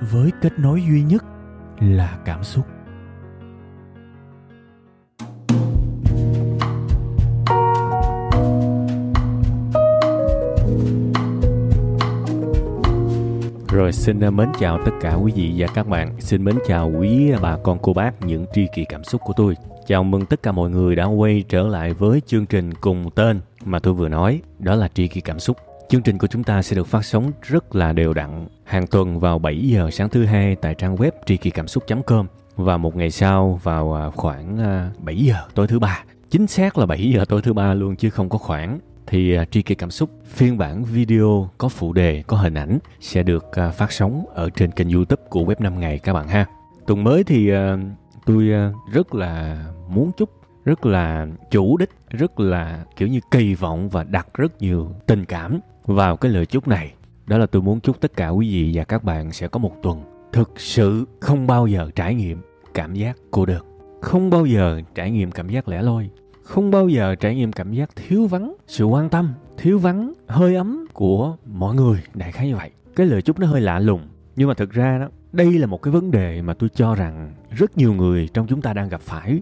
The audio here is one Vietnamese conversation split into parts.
với kết nối duy nhất là cảm xúc Rồi xin ờ, mến chào tất cả quý vị và các bạn. Xin mến chào quý bà con cô bác những tri kỷ cảm xúc của tôi. Chào mừng tất cả mọi người đã quay trở lại với chương trình cùng tên mà tôi vừa nói, đó là tri kỷ cảm xúc. Chương trình của chúng ta sẽ được phát sóng rất là đều đặn hàng tuần vào 7 giờ sáng thứ hai tại trang web tri kỳ cảm xúc.com và một ngày sau vào à, khoảng à, 7 giờ tối thứ ba. Chính xác là 7 giờ tối thứ ba luôn chứ không có khoảng thì à, tri kỳ cảm xúc phiên bản video có phụ đề, có hình ảnh sẽ được phát sóng ở trên kênh youtube của web 5 ngày các bạn ha tuần mới thì tôi rất là muốn chúc rất là chủ đích, rất là kiểu như kỳ vọng và đặt rất nhiều tình cảm vào cái lời chúc này. Đó là tôi muốn chúc tất cả quý vị và các bạn sẽ có một tuần thực sự không bao giờ trải nghiệm cảm giác cô đơn. Không bao giờ trải nghiệm cảm giác lẻ loi. Không bao giờ trải nghiệm cảm giác thiếu vắng, sự quan tâm, thiếu vắng, hơi ấm của mọi người. Đại khái như vậy. Cái lời chúc nó hơi lạ lùng, nhưng mà thực ra đó, đây là một cái vấn đề mà tôi cho rằng rất nhiều người trong chúng ta đang gặp phải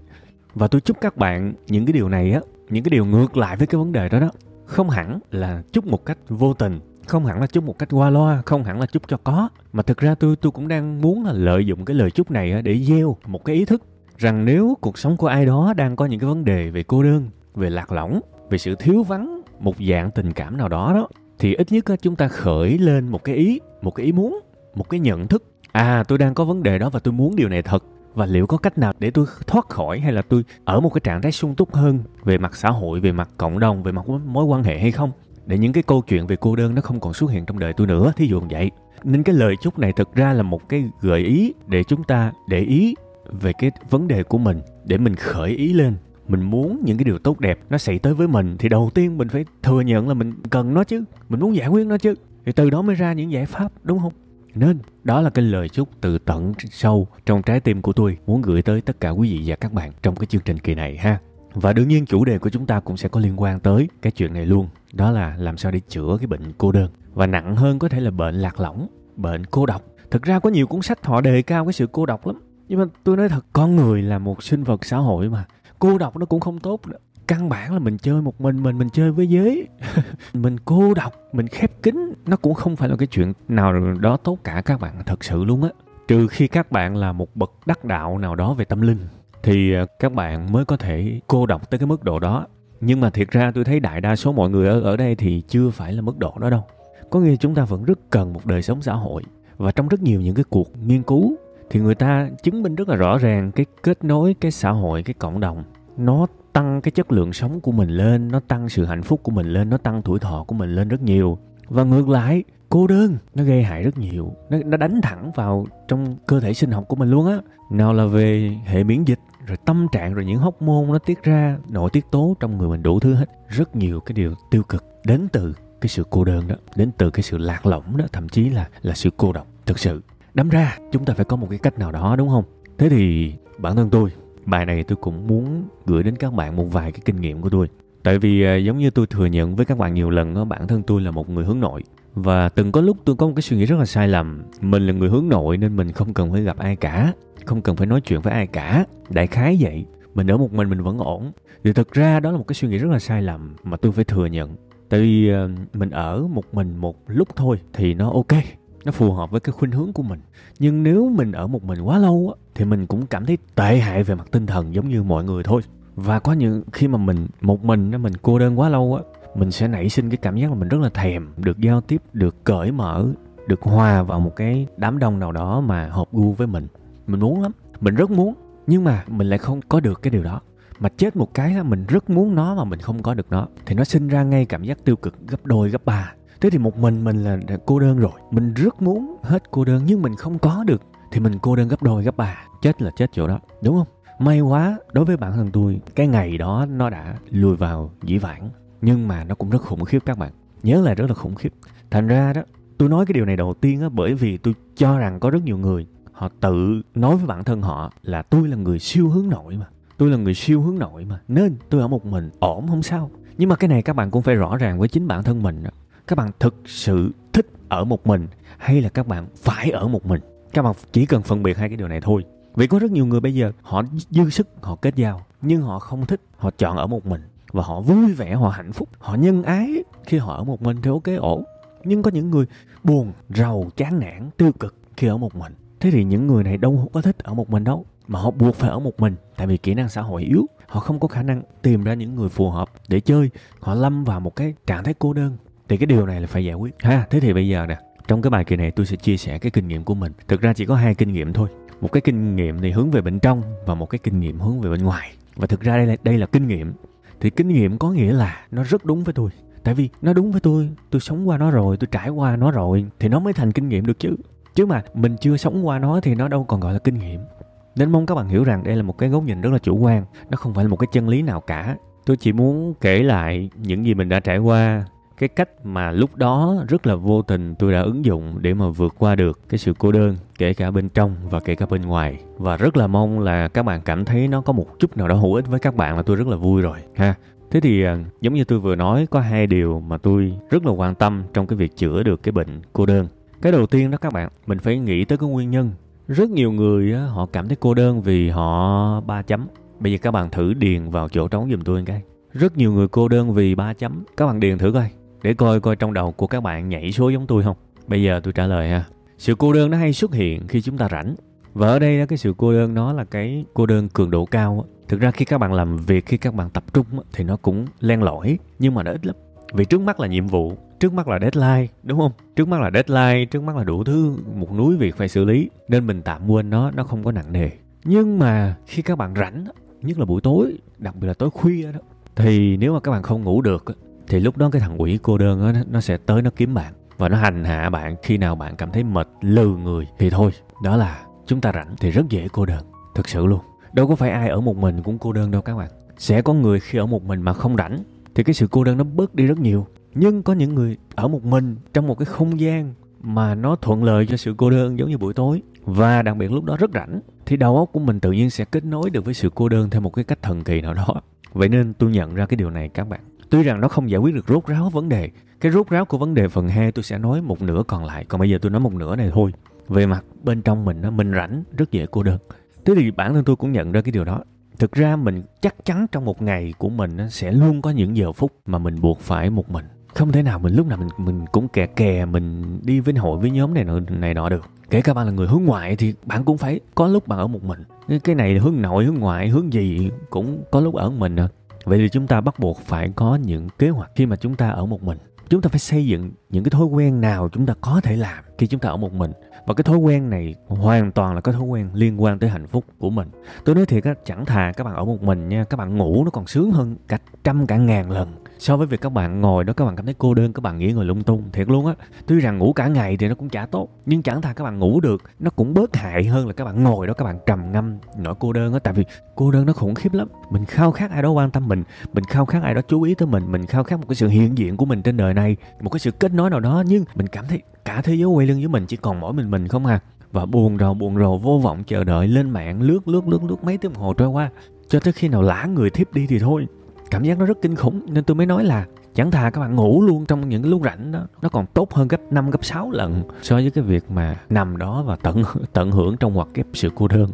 và tôi chúc các bạn những cái điều này á, những cái điều ngược lại với cái vấn đề đó đó. Không hẳn là chúc một cách vô tình, không hẳn là chúc một cách qua loa, không hẳn là chúc cho có. Mà thực ra tôi tôi cũng đang muốn là lợi dụng cái lời chúc này để gieo một cái ý thức rằng nếu cuộc sống của ai đó đang có những cái vấn đề về cô đơn, về lạc lõng, về sự thiếu vắng một dạng tình cảm nào đó đó, thì ít nhất chúng ta khởi lên một cái ý, một cái ý muốn, một cái nhận thức. À tôi đang có vấn đề đó và tôi muốn điều này thật và liệu có cách nào để tôi thoát khỏi hay là tôi ở một cái trạng thái sung túc hơn về mặt xã hội, về mặt cộng đồng, về mặt mối quan hệ hay không? Để những cái câu chuyện về cô đơn nó không còn xuất hiện trong đời tôi nữa, thí dụ như vậy. Nên cái lời chúc này thực ra là một cái gợi ý để chúng ta để ý về cái vấn đề của mình, để mình khởi ý lên. Mình muốn những cái điều tốt đẹp nó xảy tới với mình thì đầu tiên mình phải thừa nhận là mình cần nó chứ. Mình muốn giải quyết nó chứ. Thì từ đó mới ra những giải pháp, đúng không? Nên, đó là cái lời chúc từ tận sâu trong trái tim của tôi muốn gửi tới tất cả quý vị và các bạn trong cái chương trình kỳ này ha. Và đương nhiên chủ đề của chúng ta cũng sẽ có liên quan tới cái chuyện này luôn, đó là làm sao để chữa cái bệnh cô đơn. Và nặng hơn có thể là bệnh lạc lõng, bệnh cô độc. Thực ra có nhiều cuốn sách họ đề cao cái sự cô độc lắm. Nhưng mà tôi nói thật, con người là một sinh vật xã hội mà. Cô độc nó cũng không tốt nữa căn bản là mình chơi một mình mình mình chơi với giới. Mình cô độc, mình khép kín, nó cũng không phải là cái chuyện nào đó tốt cả các bạn, thật sự luôn á. Trừ khi các bạn là một bậc đắc đạo nào đó về tâm linh, thì ờ, các bạn mới có thể cô độc tới cái mức độ đó. Nhưng mà thiệt ra tôi thấy đại đa số mọi người ở ở đây thì chưa phải là mức độ đó đâu. Có nghĩa chúng ta vẫn rất cần một đời sống xã hội. Và trong rất nhiều những cái cuộc nghiên cứu, thì người ta chứng minh rất là rõ ràng cái kết nối, cái xã hội, cái cộng đồng, nó tăng cái chất lượng sống của mình lên nó tăng sự hạnh phúc của mình lên nó tăng tuổi thọ của mình lên rất nhiều. Và ngược lại cô đơn nó gây hại rất nhiều. Nó, nó đánh thẳng vào trong cơ thể sinh học của mình luôn á. Nào là về hệ miễn dịch rồi tâm trạng rồi những hóc môn nó tiết ra nội tiết tố trong người mình đủ thứ hết. Rất nhiều cái điều tiêu cực đến từ cái sự cô đơn đó đến từ cái sự lạc lõng đó thậm chí là là sự cô độc thực sự. Đâm ra chúng ta phải có một cái cách nào đó đúng không? Thế thì bản thân tôi bài này tôi cũng muốn gửi đến các bạn một vài cái kinh nghiệm của tôi. Tại vì à, giống như tôi thừa nhận với các bạn nhiều lần đó, bản thân tôi là một người hướng nội. Và từng có lúc tôi có một cái suy nghĩ rất là sai lầm. Mình là người hướng nội nên mình không cần phải gặp ai cả. Không cần phải nói chuyện với ai cả. Đại khái vậy. Mình ở một mình mình vẫn ổn. Thì thực ra đó là một cái suy nghĩ rất là sai lầm mà tôi phải thừa nhận. Tại vì à, mình ở một mình một lúc thôi thì nó ok nó phù hợp với cái khuynh hướng của mình. Nhưng nếu mình ở một mình quá lâu á, thì mình cũng cảm thấy tệ hại về mặt tinh thần giống như mọi người thôi. Và có những khi mà mình, một mình mình cô đơn quá lâu á, mình sẽ nảy sinh cái cảm giác là mình rất là thèm được giao tiếp, được cởi mở, được hòa vào một cái đám đông nào đó mà hợp gu với mình. Mình muốn lắm, mình rất muốn, nhưng mà mình lại không có được cái điều đó. Mà chết một cái là mình rất muốn nó mà mình không có được nó. Thì nó sinh ra ngay cảm giác tiêu cực gấp đôi, gấp ba thế thì một mình mình là cô đơn rồi. Mình rất muốn hết cô đơn, nhưng mình không có được. Thì mình cô đơn gấp đôi, gấp ba. Chết là chết chỗ đó, đúng không? May quá, đối với bản thân tôi, cái ngày đó nó đã lùi vào dĩ vãng, nhưng mà nó cũng rất khủng khiếp các bạn. Nhớ là rất là khủng khiếp. Thành ra đó, tôi nói cái điều này đầu tiên á, bởi vì tôi cho rằng có rất nhiều người, họ tự nói với bản thân họ là tôi là người siêu hướng nội mà. Tôi là người siêu hướng nội mà. Nên tôi ở một mình ổn không sao. Nhưng mà cái này các bạn cũng phải rõ ràng với chính bản thân mình đó các bạn thực sự thích ở một mình hay là các bạn phải ở một mình? Các bạn chỉ cần phân biệt hai cái điều này thôi. Vì có rất nhiều người bây giờ họ dư sức, họ kết giao, nhưng họ không thích, họ chọn ở một mình. Và họ vui vẻ, họ hạnh phúc, họ nhân ái khi họ ở một mình thì ok, ổn. Nhưng có những người buồn, rầu, chán nản, tiêu cực khi ở một mình. Thế thì những người này đâu có thích ở một mình đâu, mà họ buộc phải ở một mình tại vì kỹ năng xã hội yếu. Họ không có khả năng tìm ra những người phù hợp để chơi. Họ lâm vào một cái trạng thái cô đơn thì cái điều này là phải giải quyết. Ha, thế thì bây giờ nè, trong cái bài kỳ này tôi sẽ chia sẻ cái kinh nghiệm của mình. Thực ra chỉ có hai kinh nghiệm thôi. Một cái kinh nghiệm thì hướng về bên trong và một cái kinh nghiệm hướng về bên ngoài. Và thực ra đây là đây là kinh nghiệm. Thì kinh nghiệm có nghĩa là nó rất đúng với tôi. Tại vì nó đúng với tôi tôi sống qua nó rồi, tôi trải qua nó rồi, thì nó mới thành kinh nghiệm được chứ. Chứ mà mình chưa sống qua nó thì nó đâu còn gọi là kinh nghiệm. Nên mong các bạn hiểu rằng đây là một cái góc nhìn rất là chủ quan. Nó không phải là một cái chân lý nào cả. Tôi chỉ muốn kể lại những gì mình đã trải qua cái cách mà lúc đó rất là vô tình tôi đã ứng dụng để mà vượt qua được cái sự cô đơn, kể cả bên trong và kể cả bên ngoài. Và rất là mong là các bạn cảm thấy nó có một chút nào đó hữu ích với các bạn là tôi rất là vui rồi, ha. Thế thì à, giống như tôi vừa nói, có hai điều mà tôi rất là quan tâm trong cái việc chữa được cái bệnh cô đơn. Cái đầu tiên đó các bạn, mình phải nghĩ tới cái nguyên nhân. Rất nhiều người họ cảm thấy cô đơn vì họ ba chấm. Bây giờ các bạn thử điền vào chỗ trống giùm tôi cái. Rất nhiều người cô đơn vì ba chấm. Các bạn điền thử coi để coi coi trong đầu của các bạn nhảy số giống tôi không? Bây giờ tôi trả lời ha. Sự cô đơn nó hay xuất hiện khi chúng ta rảnh. Và ở đây cái sự cô đơn nó là cái cô đơn cường độ cao thực ra khi các bạn làm việc, khi các bạn tập trung thì nó cũng len lỏi, nhưng mà nó ít lắm. Vì trước mắt là nhiệm vụ, trước mắt là deadline, đúng không? Trước mắt là deadline, trước mắt là đủ thứ, một núi việc phải xử lý. Nên mình tạm quên nó nó không có nặng nề. Nhưng mà khi các bạn rảnh nhất là buổi tối, đặc biệt là tối khuya đó, thì nếu mà các bạn không ngủ được thì lúc đó cái thằng quỷ cô đơn đó, nó sẽ tới nó kiếm bạn. Và nó hành hạ bạn khi nào bạn cảm thấy mệt lừ người thì thôi. Đó là chúng ta rảnh thì rất dễ cô đơn thực sự luôn. Đâu có phải ai ở một mình cũng cô đơn đâu các bạn. Sẽ có người khi ở một mình mà không rảnh thì cái sự cô đơn nó bớt đi rất nhiều. Nhưng có những người ở một mình trong một cái không gian mà nó thuận lợi cho sự cô đơn giống như buổi tối. Và đặc biệt lúc đó rất rảnh thì đầu óc của mình tự nhiên sẽ kết nối được với sự cô đơn theo một cái cách thần kỳ nào đó. Vậy nên tôi nhận ra cái điều này các bạn tuy rằng nó không giải quyết được rốt ráo vấn đề, cái rốt ráo của vấn đề phần 2 tôi sẽ nói một nửa còn lại, còn bây giờ tôi nói một nửa này thôi. Về mặt bên trong mình nó mình rảnh, rất dễ cô đơn. Thế thì bản thân tôi cũng nhận ra cái điều đó. Thực ra mình chắc chắn trong một ngày của mình sẽ luôn có những giờ phút mà mình buộc phải một mình. Không thể nào mình lúc nào mình mình cũng kè kè mình đi với hội với nhóm này nọ này nọ được. Kể cả bạn là người hướng ngoại thì bạn cũng phải có lúc bạn ở một mình. Cái này là hướng nội, hướng ngoại, hướng gì cũng có lúc ở một mình vậy thì chúng ta bắt buộc phải có những kế hoạch khi mà chúng ta ở một mình. Chúng ta phải xây dựng những cái thói quen nào chúng ta có thể làm khi chúng ta ở một mình. Và cái thói quen này hoàn toàn là cái thói quen liên quan tới hạnh phúc của mình. Tôi nói thiệt á, chẳng thà các bạn ở một mình nha, các bạn ngủ nó còn sướng hơn cả trăm cả ngàn lần so với việc các bạn ngồi đó, các bạn cảm thấy cô đơn, các bạn nghĩ ngồi lung tung, thiệt luôn á. Tuy rằng ngủ cả ngày thì nó cũng chả tốt, nhưng chẳng thà các bạn ngủ được, nó cũng bớt hại hơn là các bạn ngồi đó, các bạn trầm ngâm, nỗi cô đơn á. Tại vì cô đơn nó khủng khiếp lắm. Mình khao khát ai đó quan tâm mình mình khao khát ai đó chú ý tới mình mình khao khát một cái sự hiện diện của mình trên đời này, một cái sự kết nối nào đó. Nhưng mình cảm thấy cả thế giới quay lưng với mình, chỉ còn mỗi mình mình không à. Và buồn rầu buồn rầu, vô vọng chờ đợi lên mạng, lướt lướt lướt lướt mấy tiếng đồng hồ trôi qua, cho tới khi nào lã người thiếp đi thì thôi cảm giác nó rất kinh khủng, nên tôi mới nói là chẳng thà các bạn ngủ luôn trong những cái lúc rảnh đó, nó còn tốt hơn gấp 5 gấp 6 lần so với cái việc mà nằm đó và tận tận hưởng trong hoặc kép sự cô đơn.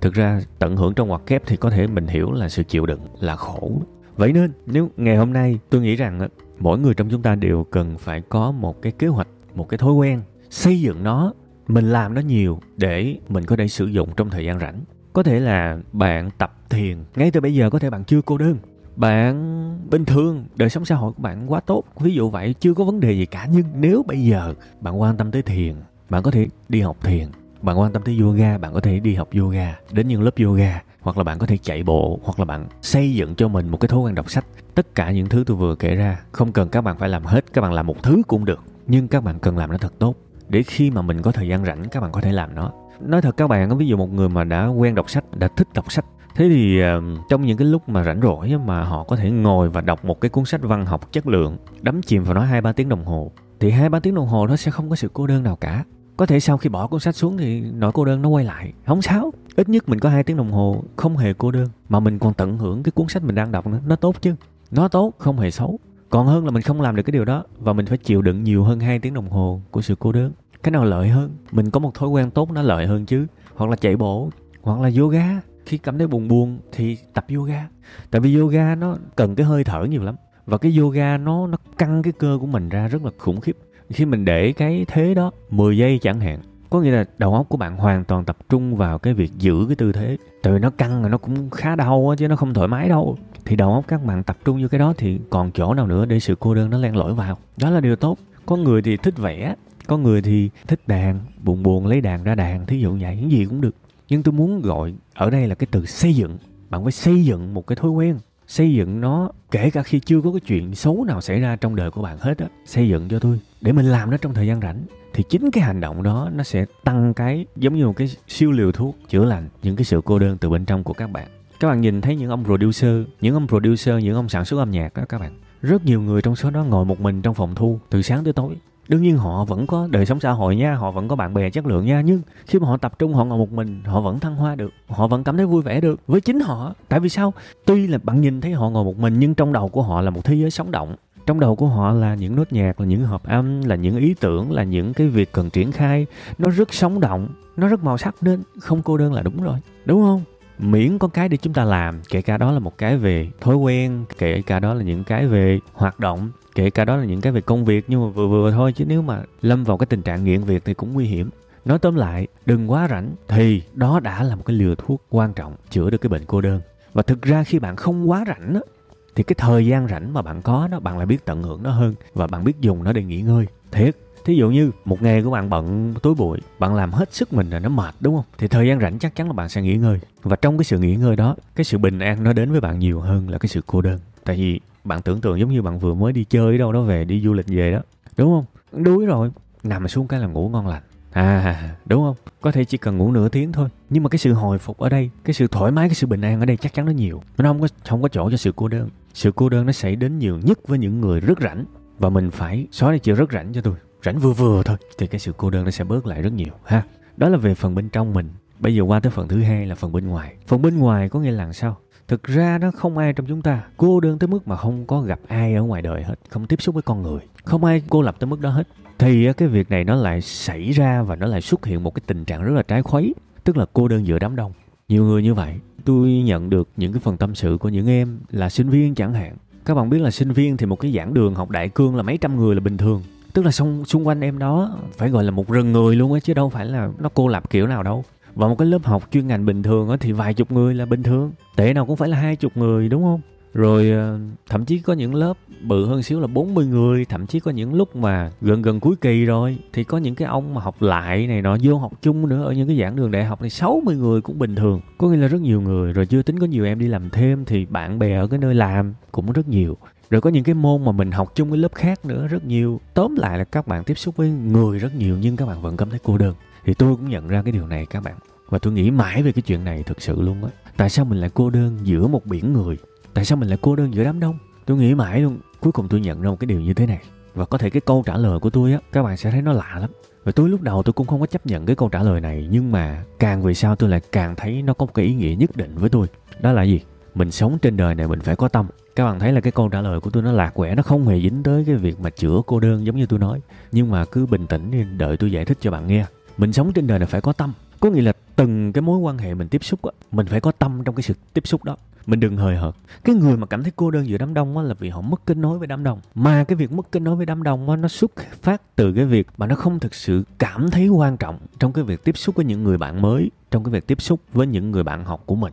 Thực ra tận hưởng trong hoặc kép thì có thể mình hiểu là sự chịu đựng là khổ. Vậy nên, nếu ngày hôm nay tôi nghĩ rằng mỗi người trong chúng ta đều cần phải có một cái kế hoạch, một cái thói quen xây dựng nó, mình làm nó nhiều để mình có thể sử dụng trong thời gian rảnh. Có thể là bạn tập thiền, ngay từ bây giờ có thể bạn chưa cô đơn bạn bình thường, đời sống xã hội của bạn quá tốt. Ví dụ vậy, chưa có vấn đề gì cả. Nhưng nếu bây giờ bạn quan tâm tới thiền, bạn có thể đi học thiền. Bạn quan tâm tới yoga, bạn có thể đi học yoga, đến những lớp yoga. Hoặc là bạn có thể chạy bộ, hoặc là bạn xây dựng cho mình một cái thói quen đọc sách. Tất cả những thứ tôi vừa kể ra, không cần các bạn phải làm hết, các bạn làm một thứ cũng được. Nhưng các bạn cần làm nó thật tốt. Để khi mà mình có thời gian rảnh, các bạn có thể làm nó. Nói thật các bạn, ví dụ một người mà đã quen đọc sách, đã thích đọc sách thế thì ờ, trong những cái lúc mà rảnh rỗi mà họ có thể ngồi và đọc một cái cuốn sách văn học chất lượng, đắm chìm vào nó hai ba tiếng đồng hồ, thì hai ba tiếng đồng hồ đó sẽ không có sự cô đơn nào cả. Có thể sau khi bỏ cuốn sách xuống thì nỗi cô đơn nó quay lại. Không sao, ít nhất mình có hai tiếng đồng hồ không hề cô đơn, mà mình còn tận hưởng cái cuốn sách mình đang đọc nữa. Nó tốt chứ? Nó tốt, không hề xấu. Còn hơn là mình không làm được cái điều đó, và mình phải chịu đựng nhiều hơn hai tiếng đồng hồ của sự cô đơn. Cái nào lợi hơn? Mình có một thói quen tốt nó lợi hơn chứ. Hoặc là chạy bộ, hoặc là yoga khi cảm thấy buồn buồn thì tập yoga. Tại vì yoga nó cần cái hơi thở nhiều lắm. Và cái yoga nó nó căng cái cơ của mình ra rất là khủng khiếp. Khi mình để cái thế đó 10 giây chẳng hạn, có nghĩa là đầu óc của bạn hoàn toàn tập trung vào cái việc giữ cái tư thế. Tại vì nó căng là nó cũng khá đau chứ nó không thoải mái đâu. Thì đầu óc các bạn tập trung vô cái đó thì còn chỗ nào nữa để sự cô đơn nó len lỏi vào? Đó là điều tốt. Có người thì thích vẽ, có người thì thích đàn, buồn buồn lấy đàn ra đàn, thí dụ vậy, cái gì cũng được nhưng tôi muốn gọi ở đây là cái từ xây dựng. Bạn phải xây dựng một cái thói quen. Xây dựng nó kể cả khi chưa có cái chuyện xấu nào xảy ra trong đời của bạn hết á, xây dựng cho tôi. Để mình làm nó trong thời gian rảnh, thì chính cái hành động đó nó sẽ tăng cái giống như một cái siêu liều thuốc chữa lành những cái sự cô đơn từ bên trong của các bạn. Các bạn nhìn thấy những ông producer, những ông producer, những ông sản xuất âm nhạc đó các bạn. Rất nhiều người trong số đó ngồi một mình trong phòng thu từ sáng tới tối đương nhiên họ vẫn có đời sống xã hội nha, họ vẫn có bạn bè chất lượng nha, nhưng khi mà họ tập trung họ ngồi một mình, họ vẫn thăng hoa được, họ vẫn cảm thấy vui vẻ được với chính họ. Tại vì sao? Tuy là bạn nhìn thấy họ ngồi một mình, nhưng trong đầu của họ là một thế giới sống động. Trong đầu của họ là những nốt nhạc, là những hợp âm, là những ý tưởng, là những cái việc cần triển khai. Nó rất sống động, nó rất màu sắc nên không cô đơn là đúng rồi, đúng không? Miễn có cái để chúng ta làm kể cả đó là một cái về thói quen kể cả đó là những cái về hoạt động kể cả đó là những cái về công việc nhưng mà vừa vừa thôi chứ nếu mà lâm vào cái tình trạng nghiện việc thì cũng nguy hiểm. Nói tóm lại đừng quá rảnh thì đó đã là một cái liều thuốc quan trọng chữa được cái bệnh cô đơn. Và thực ra khi bạn không quá rảnh á, thì cái thời gian rảnh mà bạn có đó bạn lại biết tận hưởng nó hơn và bạn biết dùng nó để nghỉ ngơi. Thiệt thí dụ như một ngày của bạn bận tối bụi, bạn làm hết sức mình là nó mệt, đúng không? Thì thời gian rảnh chắc chắn là bạn sẽ nghỉ ngơi. Và trong cái sự nghỉ ngơi đó, cái sự bình an nó đến với bạn nhiều hơn là cái sự cô đơn. Tại vì bạn tưởng tượng giống như bạn vừa mới đi chơi đâu đó về, đi du lịch về đó, đúng không? Đuối rồi, nằm xuống cái là ngủ ngon lành. À đúng không? Có thể chỉ cần ngủ nửa tiếng thôi. Nhưng mà cái sự hồi phục ở đây, cái sự thoải mái, cái sự bình an ở đây chắc chắn nó nhiều. Nó không có không có chỗ cho sự cô đơn. Sự cô đơn nó xảy đến nhiều nhất với những người rất rảnh. Và mình phải xóa đi chữ rất rảnh cho tôi rảnh vừa vừa thôi, thì cái sự cô đơn nó sẽ bớt lại rất nhiều, ha? Đó là về phần bên trong mình. Bây giờ qua tới phần thứ hai là phần bên ngoài. Phần bên ngoài có nghĩa là sao? Thực ra nó không ai trong chúng ta cô đơn tới mức mà không có gặp ai ở ngoài đời hết, không tiếp xúc với con người. Không ai cô lập tới mức đó hết. Thì cái việc này nó lại xảy ra và nó lại xuất hiện một cái tình trạng rất là trái khuấy, tức là cô đơn giữa đám đông. Nhiều người như vậy, tôi nhận được những cái phần tâm sự của những em là sinh viên chẳng hạn. Các bạn biết là sinh viên thì một cái giảng đường học đại cương là mấy trăm người là bình thường tức là xung, xung quanh em đó phải gọi là một rừng người luôn á chứ đâu phải là nó cô lập kiểu nào đâu. Và một cái lớp học chuyên ngành bình thường á thì vài chục người là bình thường. Tệ nào cũng phải là hai chục người đúng không? Rồi ờ, thậm chí có những lớp bự hơn xíu là 40 người thậm chí có những lúc mà gần gần cuối kỳ rồi thì có những cái ông mà học lại này nọ vô học chung nữa ở những cái giảng đường đại học thì 60 người cũng bình thường. Có nghĩa là rất nhiều người rồi chưa tính có nhiều em đi làm thêm thì bạn bè ở cái nơi làm cũng rất nhiều rồi có những cái môn mà mình học chung với lớp khác nữa rất nhiều. Tóm lại là các bạn tiếp xúc với người rất nhiều nhưng các bạn vẫn cảm thấy cô đơn. Thì tôi cũng nhận ra cái điều này các bạn. Và tôi nghĩ mãi về cái chuyện này thực sự luôn á. Tại sao mình lại cô đơn giữa một biển người? Tại sao mình lại cô đơn giữa đám đông? Tôi nghĩ mãi luôn. Cuối cùng tôi nhận ra một cái điều như thế này. Và có thể cái câu trả lời của tôi á, các bạn sẽ thấy nó lạ lắm. Và tôi lúc đầu tôi cũng không có chấp nhận cái câu trả lời này, nhưng mà càng về sau tôi lại càng thấy nó có một cái ý nghĩa nhất định với tôi. Đó là gì? Mình sống trên đời này mình phải có tâm. Các bạn thấy là cái câu trả lời của tôi nó lạc quẻ, nó không hề dính tới cái việc mà chữa cô đơn giống như tôi nói. Nhưng mà cứ bình tĩnh đi, đợi tôi giải thích cho bạn nghe. Mình sống trên đời này phải có tâm. Có nghĩa là từng cái mối quan hệ mình tiếp xúc á, mình phải có tâm trong cái sự tiếp xúc đó. Mình đừng hời hợt. Cái người mà cảm thấy cô đơn giữa đám đông á là vì họ mất kết nối với đám đông. Mà cái việc mất kết nối với đám đông á, nó xuất phát từ cái việc mà nó không thực sự cảm thấy quan trọng trong cái việc tiếp xúc với những người bạn mới, trong cái việc tiếp xúc với những người bạn học của mình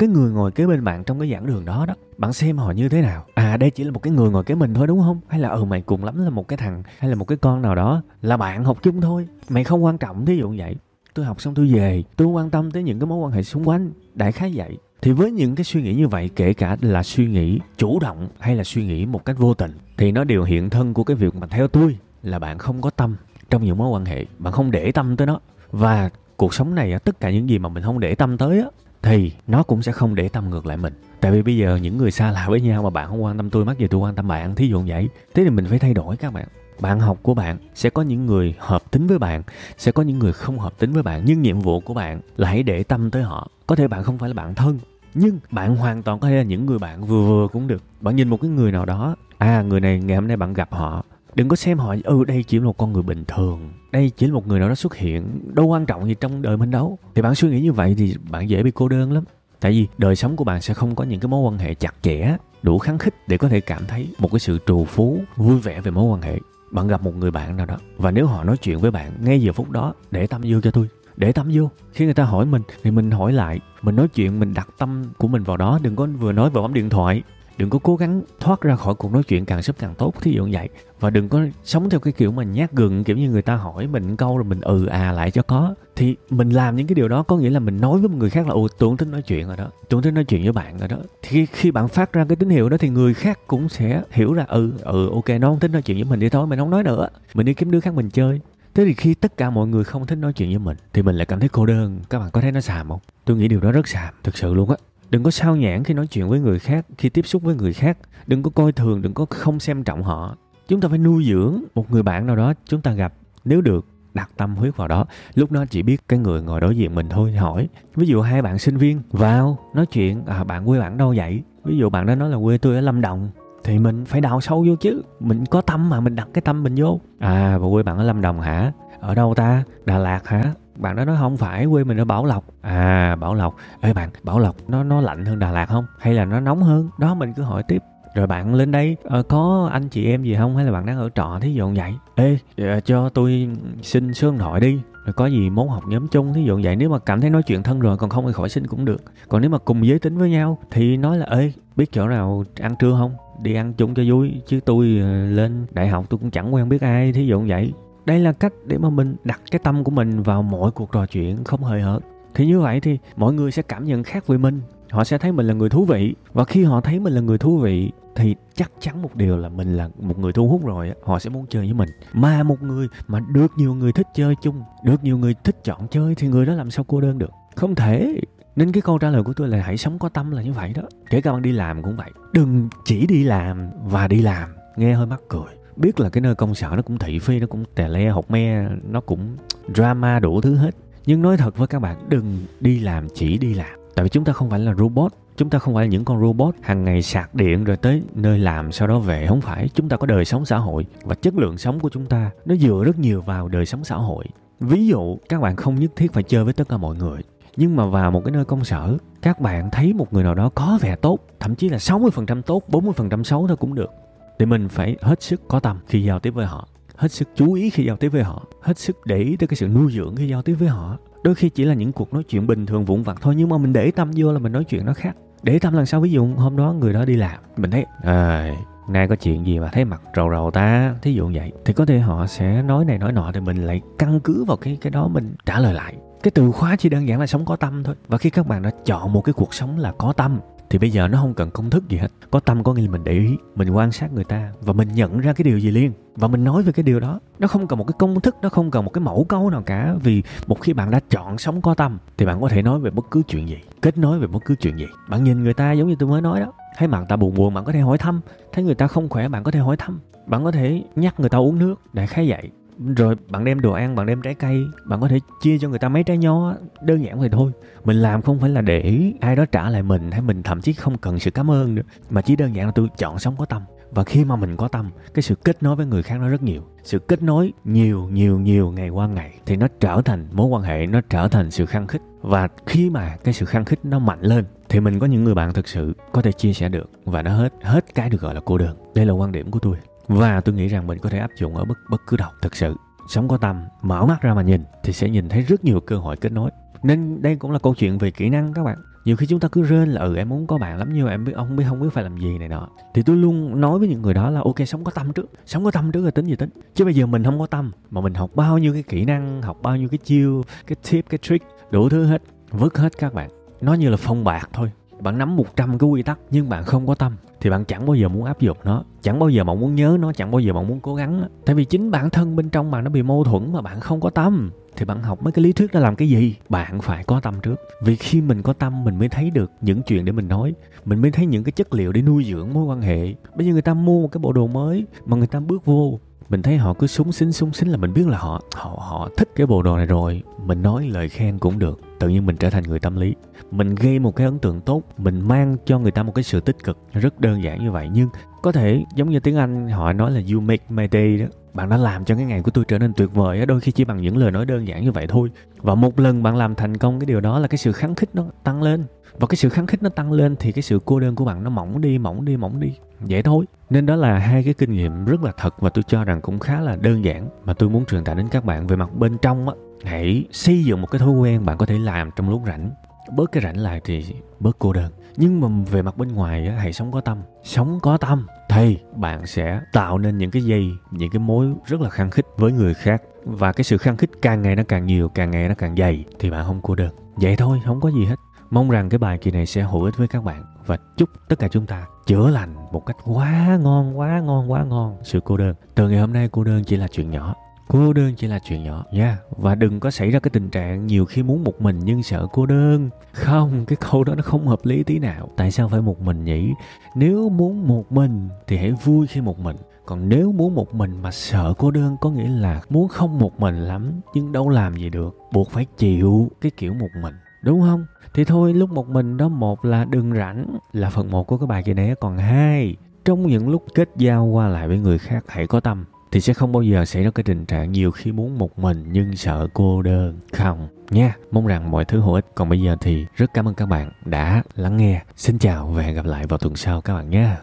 cái người ngồi kế bên bạn trong cái giảng đường đó đó. Bạn xem họ như thế nào? À đây chỉ là một cái người ngồi kế mình thôi, đúng không? Hay là ừ mày cùng lắm là một cái thằng, hay là một cái con nào đó là bạn học chung thôi? Mày không quan trọng, thí dụ vậy. Tôi học xong tôi về, tôi quan tâm tới những cái mối quan hệ xung quanh, đại khái vậy. Thì với những cái suy nghĩ như vậy, kể cả là suy nghĩ chủ động hay là suy nghĩ một cách vô tình, thì nó đều hiện thân của cái việc mà theo tôi là bạn không có tâm trong những mối quan hệ. Bạn không để tâm tới nó. Và cuộc sống này tất cả những gì mà mình không để tâm tới thì nó cũng sẽ không để tâm ngược lại mình. Tại vì bây giờ những người xa lạ với nhau mà bạn không quan tâm tôi, mắc gì tôi quan tâm bạn, thí dụ vậy. Thế thì mình phải thay đổi các bạn. Bạn học của bạn sẽ có những người hợp tính với bạn, sẽ có những người không hợp tính với bạn. Nhưng nhiệm vụ của bạn là hãy để tâm tới họ. Có thể bạn không phải là bạn thân, nhưng bạn hoàn toàn có thể là những người bạn vừa vừa cũng được. Bạn nhìn một cái người nào đó à người này ngày hôm nay bạn gặp họ đừng có xem họ ừ đây chỉ là một con người bình thường, đây chỉ là một người nào đó xuất hiện, đâu quan trọng gì trong đời mình đâu. Thì bạn suy nghĩ như vậy thì bạn dễ bị cô đơn lắm. Tại vì đời sống của bạn sẽ không có những cái mối quan hệ chặt chẽ, đủ kháng khích để có thể cảm thấy một cái sự trù phú, vui vẻ về mối quan hệ. Bạn gặp một người bạn nào đó, và nếu họ nói chuyện với bạn ngay giờ phút đó, để tâm vô cho tôi, để tâm vô. Khi người ta hỏi mình, thì mình hỏi lại, mình nói chuyện, mình đặt tâm của mình vào đó, đừng có vừa nói vừa bấm điện thoại đừng có cố gắng thoát ra khỏi cuộc nói chuyện càng sớm càng tốt, thí dụ như vậy. Và đừng có sống theo cái kiểu mà nhát gừng, kiểu như người ta hỏi mình câu rồi mình ừ à lại cho có. Thì mình làm những cái điều đó có nghĩa là mình nói với người khác là, ồ, tôi không thích nói chuyện rồi đó. Tưởng thích nói chuyện với bạn rồi đó. Thì khi bạn phát ra cái tín hiệu đó thì người khác cũng sẽ hiểu ra ừ ừ ok, nó không thích nói chuyện với mình đi thôi, mình không nói nữa. Mình đi kiếm đứa khác mình chơi. Thế thì khi tất cả mọi người không thích nói chuyện với mình Thì mình lại cảm thấy cô đơn. Các bạn có thấy nó xàm không? Tôi nghĩ điều đó rất xàm, Thực sự luôn á. Đừng có sao nhãn khi nói chuyện với người khác, Khi tiếp xúc với người khác. Đừng có coi thường, Đừng có không xem trọng họ. Chúng ta phải nuôi dưỡng một người bạn nào đó, Chúng ta gặp. Nếu được, đặt tâm huyết vào đó. Lúc đó chỉ biết cái người ngồi đối diện mình thôi, hỏi. Ví dụ hai bạn sinh viên vào, nói chuyện à bạn quê bạn đâu vậy? Ví dụ bạn đó nói là quê tôi ở lâm đồng, thì mình phải đào sâu vô chứ. Mình có tâm mà, mình đặt cái tâm mình vô. À bà quê bạn ở lâm đồng hả? Ở đâu ta? Đà lạt hả? Bạn đó nói, không phải, quê mình ở bảo lộc. À bảo lộc. Ê bạn, bảo lộc nó nó lạnh hơn đà lạt không? Hay là nó nóng hơn? Đó, mình cứ hỏi tiếp. Rồi bạn lên đây ờ, có anh chị em gì không? Hay là bạn đang ở trọ thí dụ vậy? Ê ờ, cho tôi xin số điện thoại đi. Rồi có gì muốn học nhóm chung thí dụ vậy. Nếu mà cảm thấy nói chuyện thân rồi, còn không thì khỏi xin cũng được. Còn nếu mà cùng giới tính với nhau thì nói là, ê, biết chỗ nào ăn trưa không? Đi ăn chung cho vui. Chứ tôi ờ, lên đại học tôi cũng chẳng quen biết ai thí dụ vậy đây là cách để mà mình đặt cái tâm của mình vào mọi cuộc trò chuyện không hời hợt. Thì như vậy thì mọi người sẽ cảm nhận khác với mình. Họ sẽ thấy mình là người thú vị. Và khi họ thấy mình là người thú vị, thì chắc chắn một điều là mình là một người thu hút rồi họ sẽ muốn chơi với mình. Mà một người mà được nhiều người thích chơi chung, được nhiều người thích chọn chơi, thì người đó làm sao cô đơn được? Không thể. Nên cái câu trả lời của tôi là hãy sống có tâm là như vậy đó. Kể cả bạn đi làm cũng vậy. Đừng chỉ đi làm và đi làm. Nghe hơi mắc cười biết là cái nơi công sở nó cũng thị phi, nó cũng tè le, hột me, nó cũng drama đủ thứ hết. Nhưng nói thật với các bạn, đừng đi làm chỉ đi làm. Tại vì chúng ta không phải là robot, chúng ta không phải là những con robot hàng ngày sạc điện rồi tới nơi làm sau đó về. Không phải, chúng ta có đời sống xã hội và chất lượng sống của chúng ta nó dựa rất nhiều vào đời sống xã hội. Ví dụ, các bạn không nhất thiết phải chơi với tất cả mọi người, nhưng mà vào một cái nơi công sở, các bạn thấy một người nào đó có vẻ tốt, thậm chí là 60% tốt 40% xấu thôi cũng được thì mình phải hết sức có tâm khi giao tiếp với họ hết sức chú ý khi giao tiếp với họ hết sức để ý tới cái sự nuôi dưỡng khi giao tiếp với họ. Đôi khi chỉ là những cuộc nói chuyện bình thường vụn vặt thôi nhưng mà mình để tâm vô là mình nói chuyện nó khác. Để tâm lần sau ví dụ hôm đó người đó đi làm mình thấy à, nay có chuyện gì mà thấy mặt rầu rầu ta? Thí dụ vậy. Thì có thể họ sẽ nói này nói nọ thì mình lại căn cứ vào cái cái đó mình trả lời lại. Cái từ khóa chỉ đơn giản là sống có tâm thôi. Và khi các bạn đã chọn một cái cuộc sống là có tâm thì bây giờ nó không cần công thức gì hết. Có tâm, có nghĩa là mình để ý, mình quan sát người ta và mình nhận ra cái điều gì liên và mình nói về cái điều đó. Nó không cần một cái công thức, nó không cần một cái mẫu câu nào cả. Vì một khi bạn đã chọn sống có tâm, thì bạn có thể nói về bất cứ chuyện gì. Kết nối về bất cứ chuyện gì. Bạn nhìn người ta giống như tôi mới nói đó. Thấy bạn ta buồn buồn, bạn có thể hỏi thăm. Thấy người ta không khỏe, bạn có thể hỏi thăm. Bạn có thể nhắc người ta uống nước đại khái vậy rồi bạn đem đồ ăn, bạn đem trái cây, bạn có thể chia cho người ta mấy trái nho đơn giản vậy thôi. Mình làm không phải là để ai đó trả lại mình, hay mình thậm chí không cần sự cảm ơn nữa, mà chỉ đơn giản là tôi chọn sống có tâm. Và khi mà mình có tâm, cái sự kết nối với người khác nó rất nhiều. Sự kết nối nhiều nhiều nhiều ngày qua ngày thì nó trở thành mối quan hệ, nó trở thành sự khăng khích và khi mà cái sự khăng khích nó mạnh lên, thì mình có những người bạn thực sự có thể chia sẻ được. Và nó hết hết cái được gọi là cô đơn. Đây là quan điểm của tôi và tôi nghĩ rằng mình có thể áp dụng ở bất bất cứ đâu thực sự. Sống có tâm, mở mắt ra mà nhìn thì sẽ nhìn thấy rất nhiều cơ hội kết nối. Nên đây cũng là câu chuyện về kỹ năng các bạn. Nhiều khi chúng ta cứ rên là ừ em muốn có bạn lắm nhưng mà em biết, ông biết, không biết phải làm gì này nọ. Thì tôi luôn nói với những người đó là, ok, sống có tâm trước, sống có tâm trước rồi tính gì tính. Chứ bây giờ mình không có tâm mà mình học bao nhiêu cái kỹ năng, học bao nhiêu cái chiêu, cái tip, cái trick, đủ thứ hết, vứt hết các bạn. Nó như là phong bạc thôi bạn nắm 100 cái quy tắc, nhưng bạn không có tâm, thì bạn chẳng bao giờ muốn áp dụng nó. Chẳng bao giờ bạn muốn nhớ nó, chẳng bao giờ bạn muốn cố gắng tại vì chính bản thân bên trong bạn nó bị mâu thuẫn mà bạn không có tâm, thì bạn học mấy cái lý thuyết đó làm cái gì? Bạn phải có tâm trước. Vì khi mình có tâm, mình mới thấy được những chuyện để mình nói. Mình mới thấy những cái chất liệu để nuôi dưỡng mối quan hệ. Bây giờ người ta mua một cái bộ đồ mới mà người ta bước vô, mình thấy họ cứ súng xính súng xính là mình biết là họ họ họ thích cái bộ đồ này rồi. Mình nói lời khen cũng được tự nhiên mình trở thành người tâm lý. Mình gây một cái ấn tượng tốt, mình mang cho người ta một cái sự tích cực. Rất đơn giản như vậy, nhưng có thể giống như tiếng anh họ nói là you make my day đó. Bạn đã làm cho cái ngày của tôi trở nên tuyệt vời đôi khi chỉ bằng những lời nói đơn giản như vậy thôi. Và một lần bạn làm thành công cái điều đó là cái sự kháng khích nó tăng lên và cái sự kháng khích nó tăng lên thì cái sự cô đơn của bạn nó mỏng đi mỏng đi mỏng đi. Vậy thôi. Nên đó là hai cái kinh nghiệm rất là thật và tôi cho rằng cũng khá là đơn giản mà tôi muốn truyền tải đến các bạn về mặt bên trong á. Hãy xây dựng một cái thói quen bạn có thể làm trong lúc rảnh. Bớt cái rảnh lại thì bớt cô đơn. Nhưng mà về mặt bên ngoài á, hãy sống có tâm. Sống có tâm thì bạn sẽ tạo nên những cái dây những cái mối rất là khăng khích với người khác. Và cái sự khăng khích càng ngày nó càng nhiều càng ngày nó càng dày thì bạn không cô đơn. Vậy thôi không có gì hết mong rằng cái bài kỳ này sẽ hữu ích với các bạn. Và chúc tất cả chúng ta chữa lành một cách quá ngon quá ngon quá ngon. Sự cô đơn. Từ ngày hôm nay, cô đơn chỉ là chuyện nhỏ. Cô đơn chỉ là chuyện nhỏ. Nha. Yeah. và đừng có xảy ra cái tình trạng nhiều khi muốn một mình nhưng sợ cô đơn. Không, cái câu đó nó không hợp lý tí nào. Tại sao phải một mình nhỉ? Nếu muốn một mình thì hãy vui khi một mình. Còn nếu muốn một mình mà sợ cô đơn có nghĩa là muốn không một mình lắm, nhưng đâu làm gì được. Buộc phải chịu cái kiểu một mình đúng không? Thì thôi, lúc một mình đó, một là đừng rảnh là phần một của cái bài kia đấy còn hai, trong những lúc kết giao qua lại với người khác, hãy có tâm. Thì sẽ không bao giờ xảy ra cái tình trạng nhiều khi muốn một mình nhưng sợ cô đơn. Không, nha, mong rằng mọi thứ hữu ích. Còn bây giờ thì rất cảm ơn các bạn đã lắng nghe. Xin chào và hẹn gặp lại vào tuần sau các bạn nhé.